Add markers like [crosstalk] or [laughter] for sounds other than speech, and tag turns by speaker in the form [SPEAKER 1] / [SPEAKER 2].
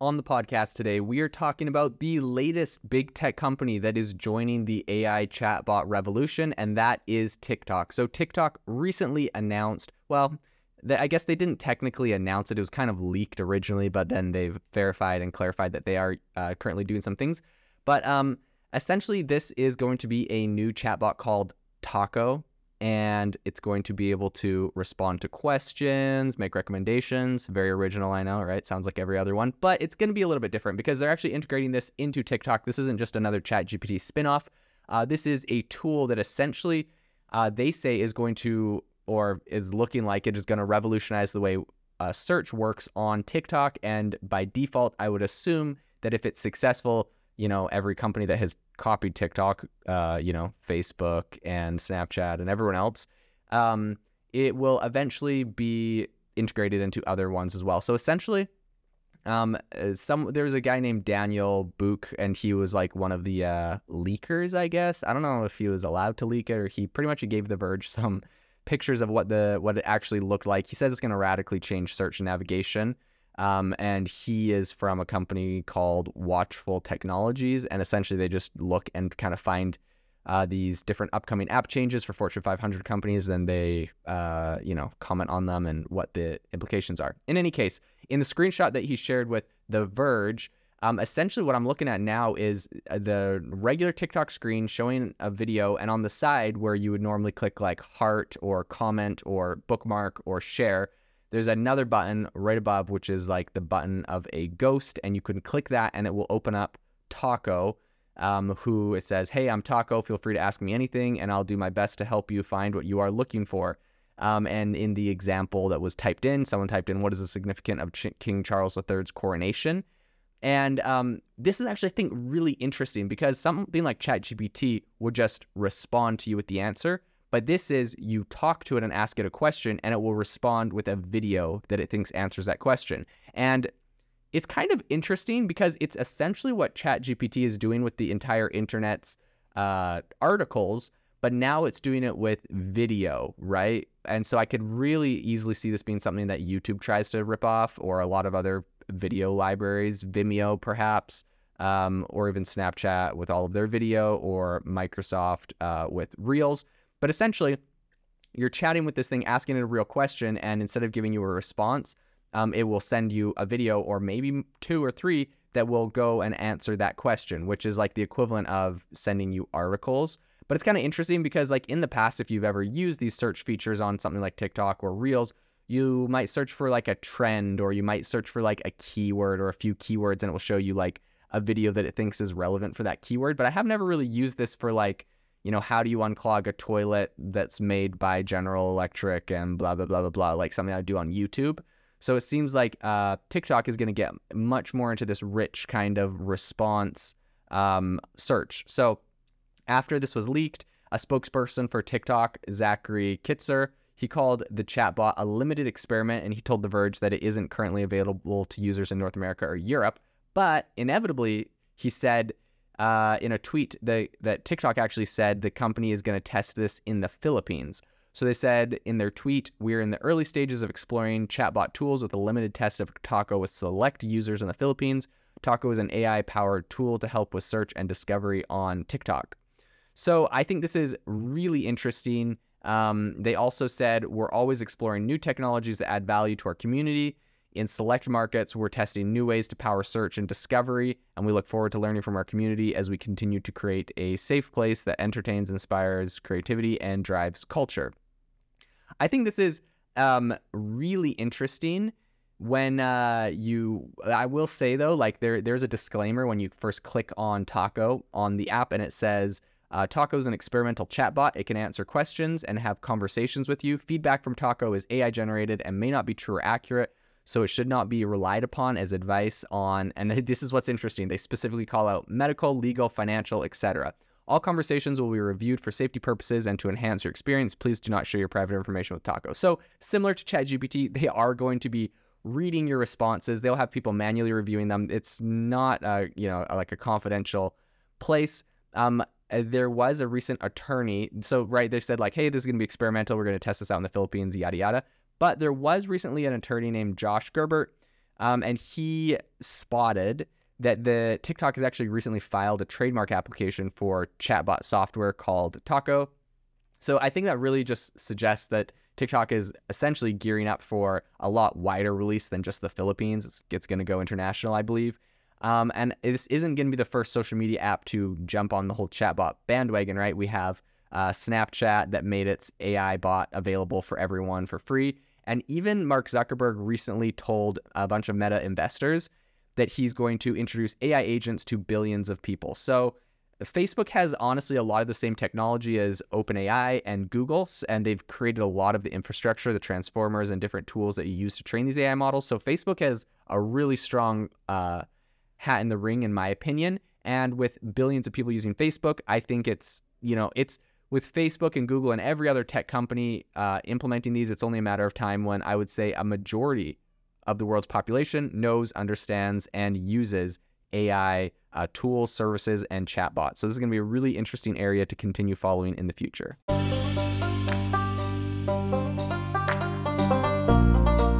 [SPEAKER 1] On the podcast today, we are talking about the latest big tech company that is joining the AI chatbot revolution, and that is TikTok. So, TikTok recently announced, well, I guess they didn't technically announce it. It was kind of leaked originally, but then they've verified and clarified that they are uh, currently doing some things. But um, essentially, this is going to be a new chatbot called Tako and it's going to be able to respond to questions, make recommendations. Very original, I know, right? Sounds like every other one, but it's going to be a little bit different because they're actually integrating this into TikTok. This isn't just another Chat GPT spinoff. Uh, this is a tool that essentially uh, they say is going to, or is looking like it is going to revolutionize the way uh, search works on TikTok. And by default, I would assume that if it's successful, you know, every company that has copied TikTok, uh, you know, Facebook and Snapchat and everyone else, um, it will eventually be integrated into other ones as well. So essentially, um, uh, some there was a guy named Daniel Bouk, and he was like one of the uh, leakers, I guess. I don't know if he was allowed to leak it or he pretty much gave The Verge [laughs] some pictures of what the what it actually looked like. He says it's going to radically change search and navigation. Um, and he is from a company called Watchful Technologies. And essentially, they just look and kind of find uh, these different upcoming app changes for Fortune 500 companies. And they, uh, you know, comment on them and what the implications are. In any case, in the screenshot that he shared with The Verge, um, essentially, what I'm looking at now is uh, the regular TikTok screen showing a video, and on the side where you would normally click like heart or comment or bookmark or share, there's another button right above, which is like the button of a ghost, and you can click that and it will open up Tako, um, who it says, Hey, I'm Tako. Feel free to ask me anything, and I'll do my best to help you find what you are looking for. Um, and in the example that was typed in, someone typed in, What is the significance of Ch- King Charles III's coronation? And um, this is actually, I think, really interesting because something like ChatGPT would just respond to you with the answer. But this is you talk to it and ask it a question, and it will respond with a video that it thinks answers that question. And it's kind of interesting because it's essentially what ChatGPT is doing with the entire internet's uh, articles, but now it's doing it with video, right? And so I could really easily see this being something that YouTube tries to rip off, or a lot of other video libraries, Vimeo perhaps, um, or even Snapchat with all of their video, or Microsoft uh, with Reels. But essentially, you're chatting with this thing, asking it a real question, and instead of giving you a response, um, it will send you a video or maybe two or three that will go and answer that question, which is like the equivalent of sending you articles. But it's kind of interesting because, like in the past, if you've ever used these search features on something like TikTok or Reels, you might search for like a trend or you might search for like a keyword or a few keywords and it will show you like a video that it thinks is relevant for that keyword. But I have never really used this for like you know, how do you unclog a toilet that's made by General Electric and blah, blah, blah, blah, blah, like something I do on YouTube. So it seems like uh, TikTok is going to get much more into this rich kind of response um, search. So after this was leaked, a spokesperson for TikTok, Zachary Kitzer, he called the chatbot a limited experiment and he told The Verge that it isn't currently available to users in North America or Europe. But inevitably, he said uh, in a tweet that, that TikTok actually said the company is going to test this in the Philippines. So they said in their tweet, we're in the early stages of exploring chatbot tools with a limited test of Tako with select users in the Philippines. Tako is an AI powered tool to help with search and discovery on TikTok. So I think this is really interesting. Um, they also said we're always exploring new technologies that add value to our community. In select markets, we're testing new ways to power search and discovery, and we look forward to learning from our community as we continue to create a safe place that entertains, inspires creativity, and drives culture. I think this is um, really interesting when uh, you i will say though like there there's a disclaimer when you first click on Tako on the app and it says uh, Tako is an experimental chatbot. It can answer questions and have conversations with you. Feedback from Tako is ai generated and may not be true or accurate so it should not be relied upon as advice on, and [laughs] this is what's interesting, they specifically call out medical, legal, financial, etc. All conversations will be reviewed for safety purposes and to enhance your experience. Please do not share your private information with Tako. So, similar to ChatGPT, [laughs] they are going to be reading your responses. They'll have people manually reviewing them. It's not, a, you know, like a confidential place. Um, uh, there was a recent attorney. So, right, they said like, hey, this is going to be experimental. We're going to test this out in the Philippines, yada yada. But there was recently an attorney named Josh Gerben Um, and he spotted that the TikTok has actually recently filed a trademark application for chatbot software called Tako. So I think that really just suggests that TikTok is essentially gearing up for a lot wider release than just the Philippines. It's, it's going to go international, I believe. Um, and this isn't going to be the first social media app to jump on the whole chatbot bandwagon, right? We have uh, Snapchat that made its AI bot available for everyone for free. And even Mark Zuckerberg recently told a bunch of meta investors that he's going to introduce AI agents to billions of people. So Facebook has honestly a lot of the same technology as OpenAI and Google, and they've created a lot of the infrastructure, the transformers, and different tools that you use to train these AI models. So Facebook has a really strong uh, hat in the ring, in my opinion. And with billions of people using Facebook, I think it's you know it's with Facebook and Google and every other tech company uh, implementing these, it's only a matter of time when I would say a majority of the world's population knows, understands, and uses AI uh, tools, services, and chatbots. So this is going to be a really interesting area to continue following in the future.